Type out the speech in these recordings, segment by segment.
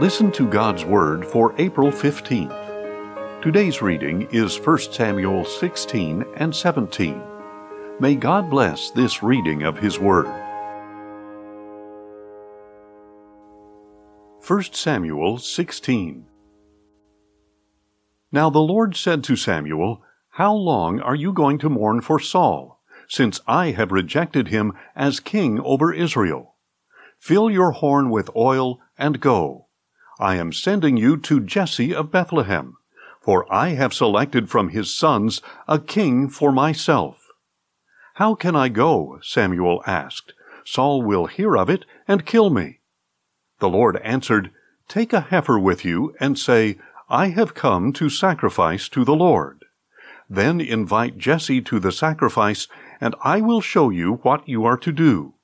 Listen to God's Word for April 15th. Today's reading is 1 Samuel 16 and 17. May God bless this reading of His Word. 1 Samuel 16 Now the Lord said to Samuel, How long are you going to mourn for Saul, since I have rejected him as king over Israel? Fill your horn with oil and go. I am sending you to Jesse of Bethlehem, for I have selected from his sons a king for myself. How can I go? Samuel asked. Saul will hear of it and kill me. The Lord answered, Take a heifer with you and say, I have come to sacrifice to the Lord. Then invite Jesse to the sacrifice, and I will show you what you are to do.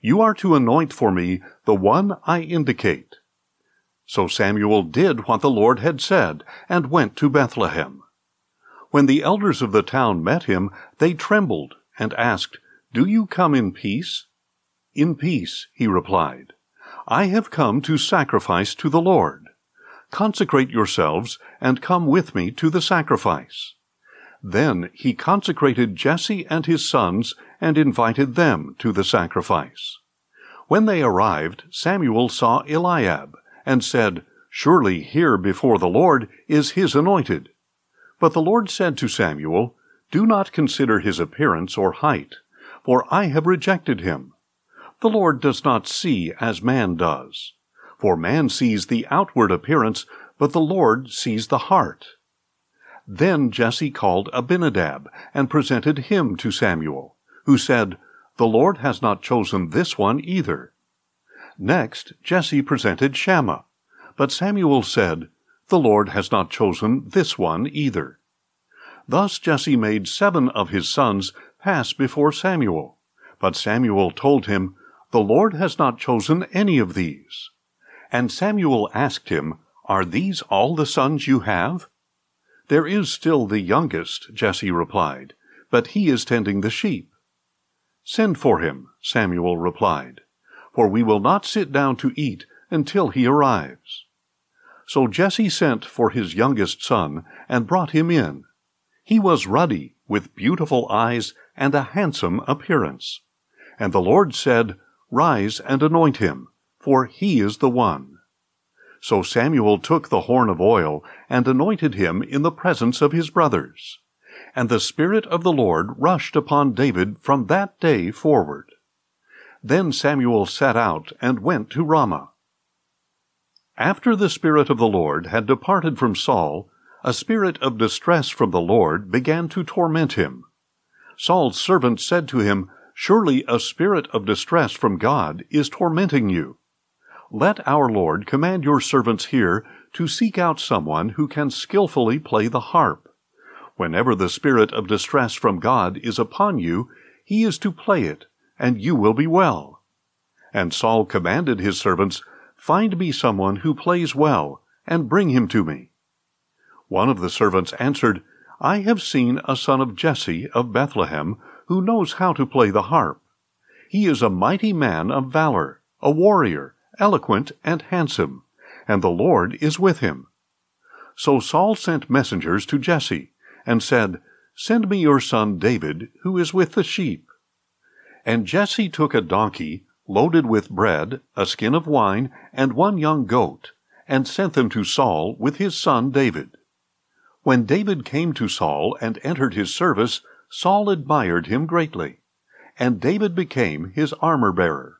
You are to anoint for me the one I indicate. So Samuel did what the Lord had said, and went to Bethlehem. When the elders of the town met him, they trembled, and asked, Do you come in peace? In peace, he replied. I have come to sacrifice to the Lord. Consecrate yourselves, and come with me to the sacrifice. Then he consecrated Jesse and his sons, and invited them to the sacrifice. When they arrived, Samuel saw Eliab, and said, Surely here before the Lord is his anointed. But the Lord said to Samuel, Do not consider his appearance or height, for I have rejected him. The Lord does not see as man does. For man sees the outward appearance, but the Lord sees the heart. Then Jesse called Abinadab and presented him to Samuel, who said, The Lord has not chosen this one either. Next, Jesse presented Shammah. But Samuel said, The Lord has not chosen this one either. Thus Jesse made seven of his sons pass before Samuel. But Samuel told him, The Lord has not chosen any of these. And Samuel asked him, Are these all the sons you have? There is still the youngest, Jesse replied, but he is tending the sheep. Send for him, Samuel replied for we will not sit down to eat until he arrives. So Jesse sent for his youngest son and brought him in. He was ruddy, with beautiful eyes and a handsome appearance. And the Lord said, Rise and anoint him, for he is the one. So Samuel took the horn of oil and anointed him in the presence of his brothers. And the Spirit of the Lord rushed upon David from that day forward. Then Samuel set out and went to Ramah. After the Spirit of the Lord had departed from Saul, a spirit of distress from the Lord began to torment him. Saul's servant said to him, Surely a spirit of distress from God is tormenting you. Let our Lord command your servants here to seek out someone who can skilfully play the harp. Whenever the spirit of distress from God is upon you, he is to play it and you will be well. And Saul commanded his servants, Find me someone who plays well, and bring him to me. One of the servants answered, I have seen a son of Jesse of Bethlehem, who knows how to play the harp. He is a mighty man of valor, a warrior, eloquent and handsome, and the Lord is with him. So Saul sent messengers to Jesse, and said, Send me your son David, who is with the sheep. And Jesse took a donkey, loaded with bread, a skin of wine, and one young goat, and sent them to Saul with his son David. When David came to Saul and entered his service, Saul admired him greatly, and David became his armor bearer.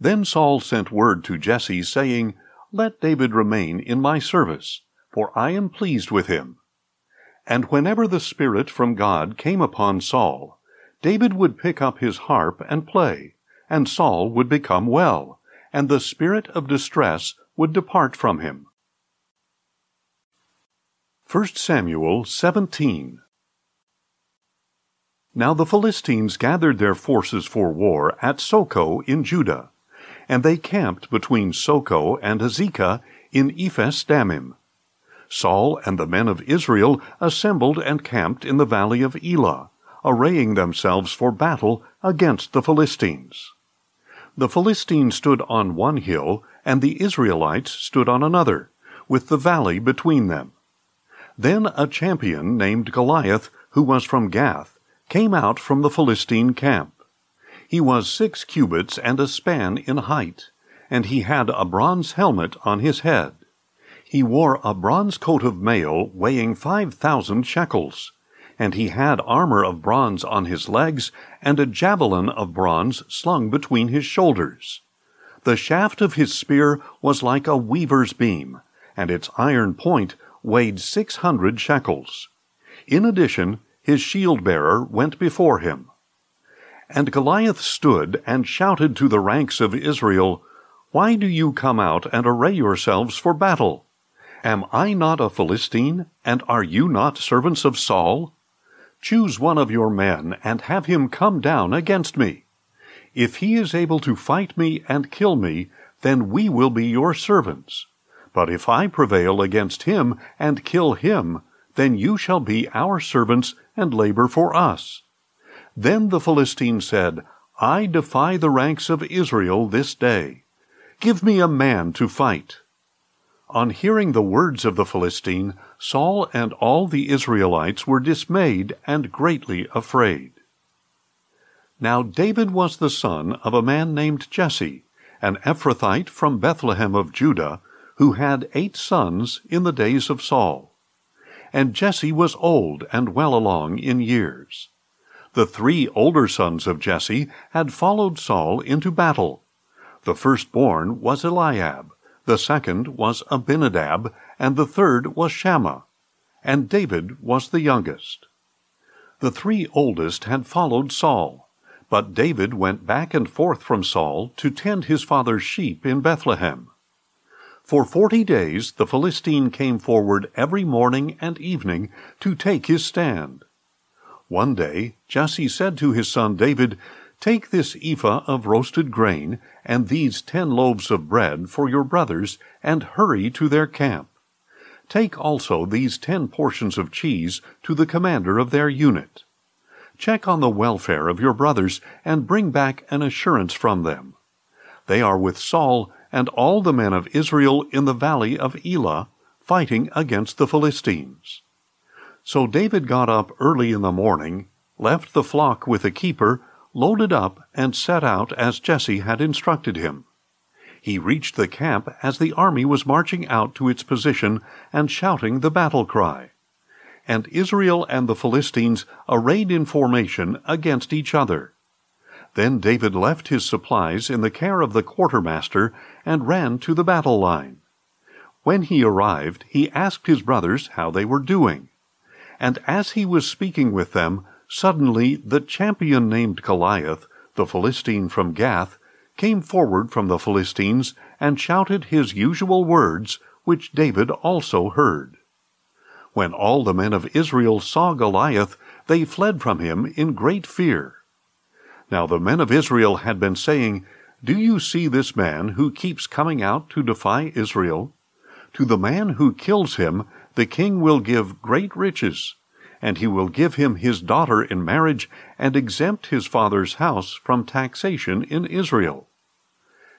Then Saul sent word to Jesse, saying, Let David remain in my service, for I am pleased with him. And whenever the Spirit from God came upon Saul, David would pick up his harp and play, and Saul would become well, and the spirit of distress would depart from him. 1 Samuel 17 Now the Philistines gathered their forces for war at Socoh in Judah, and they camped between Socoh and Azekah in Ephes Dammim. Saul and the men of Israel assembled and camped in the valley of Elah arraying themselves for battle against the Philistines. The Philistines stood on one hill, and the Israelites stood on another, with the valley between them. Then a champion named Goliath, who was from Gath, came out from the Philistine camp. He was six cubits and a span in height, and he had a bronze helmet on his head. He wore a bronze coat of mail weighing five thousand shekels, and he had armor of bronze on his legs, and a javelin of bronze slung between his shoulders. The shaft of his spear was like a weaver's beam, and its iron point weighed six hundred shekels. In addition, his shield bearer went before him. And Goliath stood and shouted to the ranks of Israel, Why do you come out and array yourselves for battle? Am I not a Philistine, and are you not servants of Saul? Choose one of your men, and have him come down against me. If he is able to fight me and kill me, then we will be your servants. But if I prevail against him and kill him, then you shall be our servants and labor for us. Then the Philistine said, I defy the ranks of Israel this day. Give me a man to fight. On hearing the words of the Philistine, Saul and all the Israelites were dismayed and greatly afraid. Now David was the son of a man named Jesse, an Ephrathite from Bethlehem of Judah, who had eight sons in the days of Saul. And Jesse was old and well along in years. The three older sons of Jesse had followed Saul into battle. The firstborn was Eliab, the second was Abinadab, and the third was Shammah. And David was the youngest. The three oldest had followed Saul, but David went back and forth from Saul to tend his father's sheep in Bethlehem. For forty days the Philistine came forward every morning and evening to take his stand. One day Jesse said to his son David, Take this ephah of roasted grain and these ten loaves of bread for your brothers, and hurry to their camp. Take also these ten portions of cheese to the commander of their unit. Check on the welfare of your brothers, and bring back an assurance from them. They are with Saul and all the men of Israel in the valley of Elah, fighting against the Philistines. So David got up early in the morning, left the flock with a keeper, loaded up, and set out as Jesse had instructed him. He reached the camp as the army was marching out to its position and shouting the battle cry. And Israel and the Philistines arrayed in formation against each other. Then David left his supplies in the care of the quartermaster and ran to the battle line. When he arrived, he asked his brothers how they were doing. And as he was speaking with them, suddenly the champion named Goliath, the Philistine from Gath, came forward from the Philistines and shouted his usual words, which David also heard. When all the men of Israel saw Goliath, they fled from him in great fear. Now the men of Israel had been saying, Do you see this man who keeps coming out to defy Israel? To the man who kills him, the king will give great riches, and he will give him his daughter in marriage, and exempt his father's house from taxation in Israel.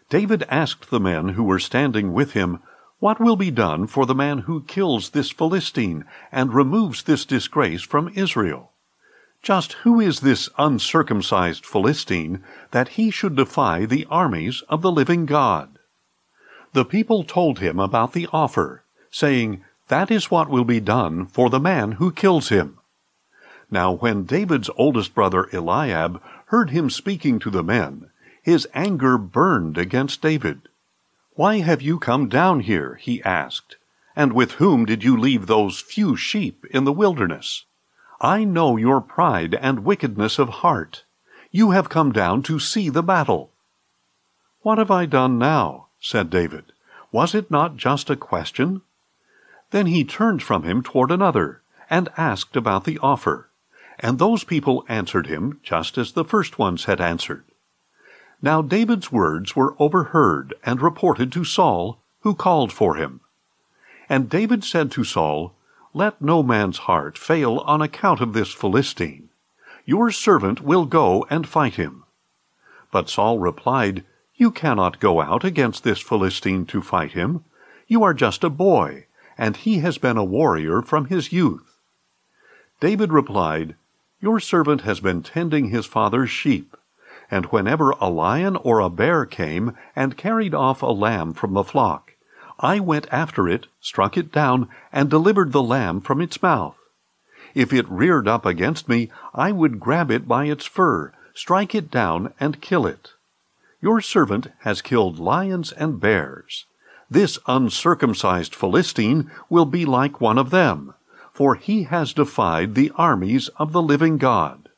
David asked the men who were standing with him, What will be done for the man who kills this Philistine, and removes this disgrace from Israel? Just who is this uncircumcised Philistine that he should defy the armies of the living God? The people told him about the offer, saying, That is what will be done for the man who kills him. Now when David's oldest brother Eliab heard him speaking to the men, his anger burned against David. Why have you come down here? he asked. And with whom did you leave those few sheep in the wilderness? I know your pride and wickedness of heart. You have come down to see the battle. What have I done now? said David. Was it not just a question? Then he turned from him toward another, and asked about the offer. And those people answered him just as the first ones had answered. Now David's words were overheard and reported to Saul, who called for him. And David said to Saul, let no man's heart fail on account of this Philistine. Your servant will go and fight him. But Saul replied, You cannot go out against this Philistine to fight him. You are just a boy, and he has been a warrior from his youth. David replied, Your servant has been tending his father's sheep, and whenever a lion or a bear came and carried off a lamb from the flock, I went after it, struck it down, and delivered the lamb from its mouth. If it reared up against me, I would grab it by its fur, strike it down, and kill it. Your servant has killed lions and bears. This uncircumcised Philistine will be like one of them, for he has defied the armies of the living God.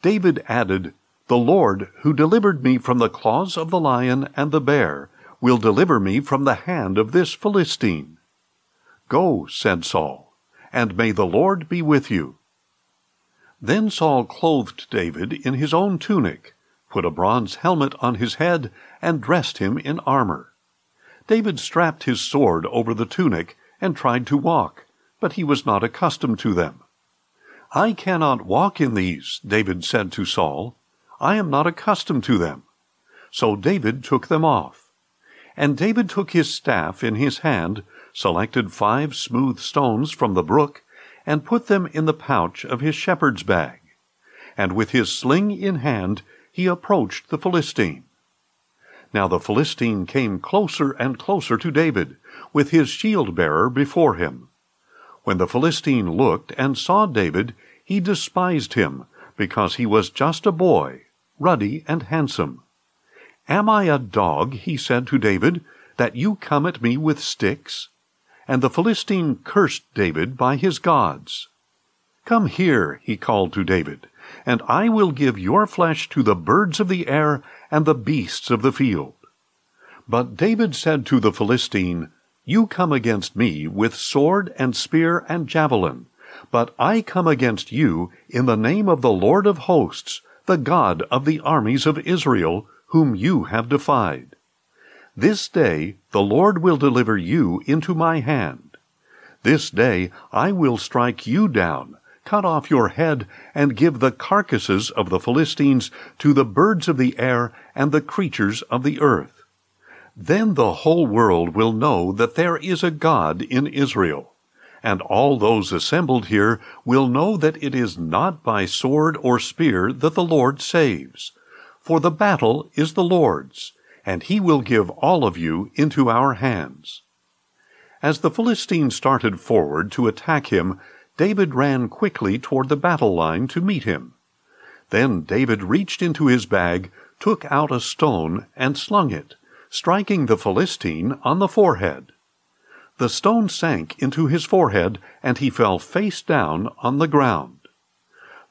David added, The Lord, who delivered me from the claws of the lion and the bear, will deliver me from the hand of this Philistine. Go, said Saul and may the Lord be with you. Then Saul clothed David in his own tunic, put a bronze helmet on his head, and dressed him in armor. David strapped his sword over the tunic and tried to walk, but he was not accustomed to them. I cannot walk in these, David said to Saul. I am not accustomed to them. So David took them off. And David took his staff in his hand, selected five smooth stones from the brook, and put them in the pouch of his shepherd's bag. And with his sling in hand, he approached the Philistine. Now the Philistine came closer and closer to David, with his shield bearer before him. When the Philistine looked and saw David, he despised him, because he was just a boy, ruddy and handsome. Am I a dog, he said to David, that you come at me with sticks? And the Philistine cursed David by his gods. Come here, he called to David, and I will give your flesh to the birds of the air and the beasts of the field. But David said to the Philistine, You come against me with sword and spear and javelin, but I come against you in the name of the Lord of hosts, the God of the armies of Israel, whom you have defied. This day the Lord will deliver you into my hand. This day I will strike you down, cut off your head, and give the carcasses of the Philistines to the birds of the air and the creatures of the earth. Then the whole world will know that there is a God in Israel, and all those assembled here will know that it is not by sword or spear that the Lord saves. For the battle is the Lord's and he will give all of you into our hands. As the Philistine started forward to attack him, David ran quickly toward the battle line to meet him. Then David reached into his bag, took out a stone, and slung it, striking the Philistine on the forehead. The stone sank into his forehead, and he fell face down on the ground.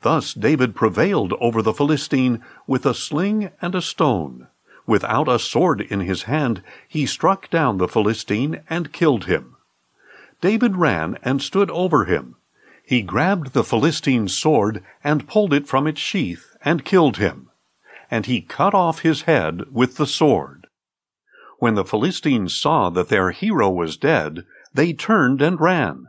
Thus David prevailed over the Philistine with a sling and a stone. Without a sword in his hand, he struck down the Philistine and killed him. David ran and stood over him. He grabbed the Philistine's sword and pulled it from its sheath and killed him. And he cut off his head with the sword. When the Philistines saw that their hero was dead, they turned and ran.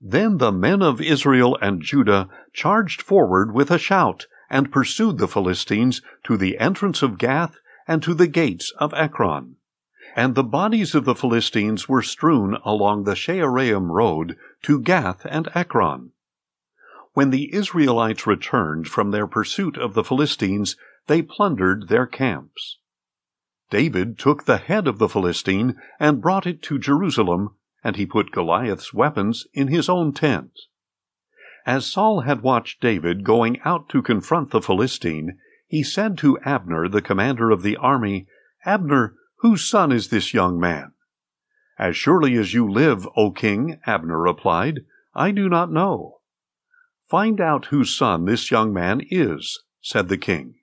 Then the men of Israel and Judah charged forward with a shout and pursued the Philistines to the entrance of Gath and to the gates of Ekron. And the bodies of the Philistines were strewn along the Shaaraim road to Gath and Ekron. When the Israelites returned from their pursuit of the Philistines, they plundered their camps. David took the head of the Philistine and brought it to Jerusalem, and he put Goliath's weapons in his own tent. As Saul had watched David going out to confront the Philistine, he said to Abner, the commander of the army, Abner, whose son is this young man? As surely as you live, O king, Abner replied, I do not know. Find out whose son this young man is, said the king.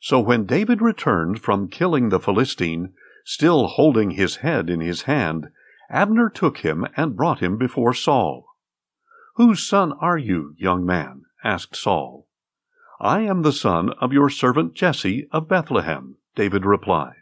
So when David returned from killing the Philistine, still holding his head in his hand, Abner took him and brought him before Saul. Whose son are you, young man? asked Saul. I am the son of your servant Jesse of Bethlehem, David replied.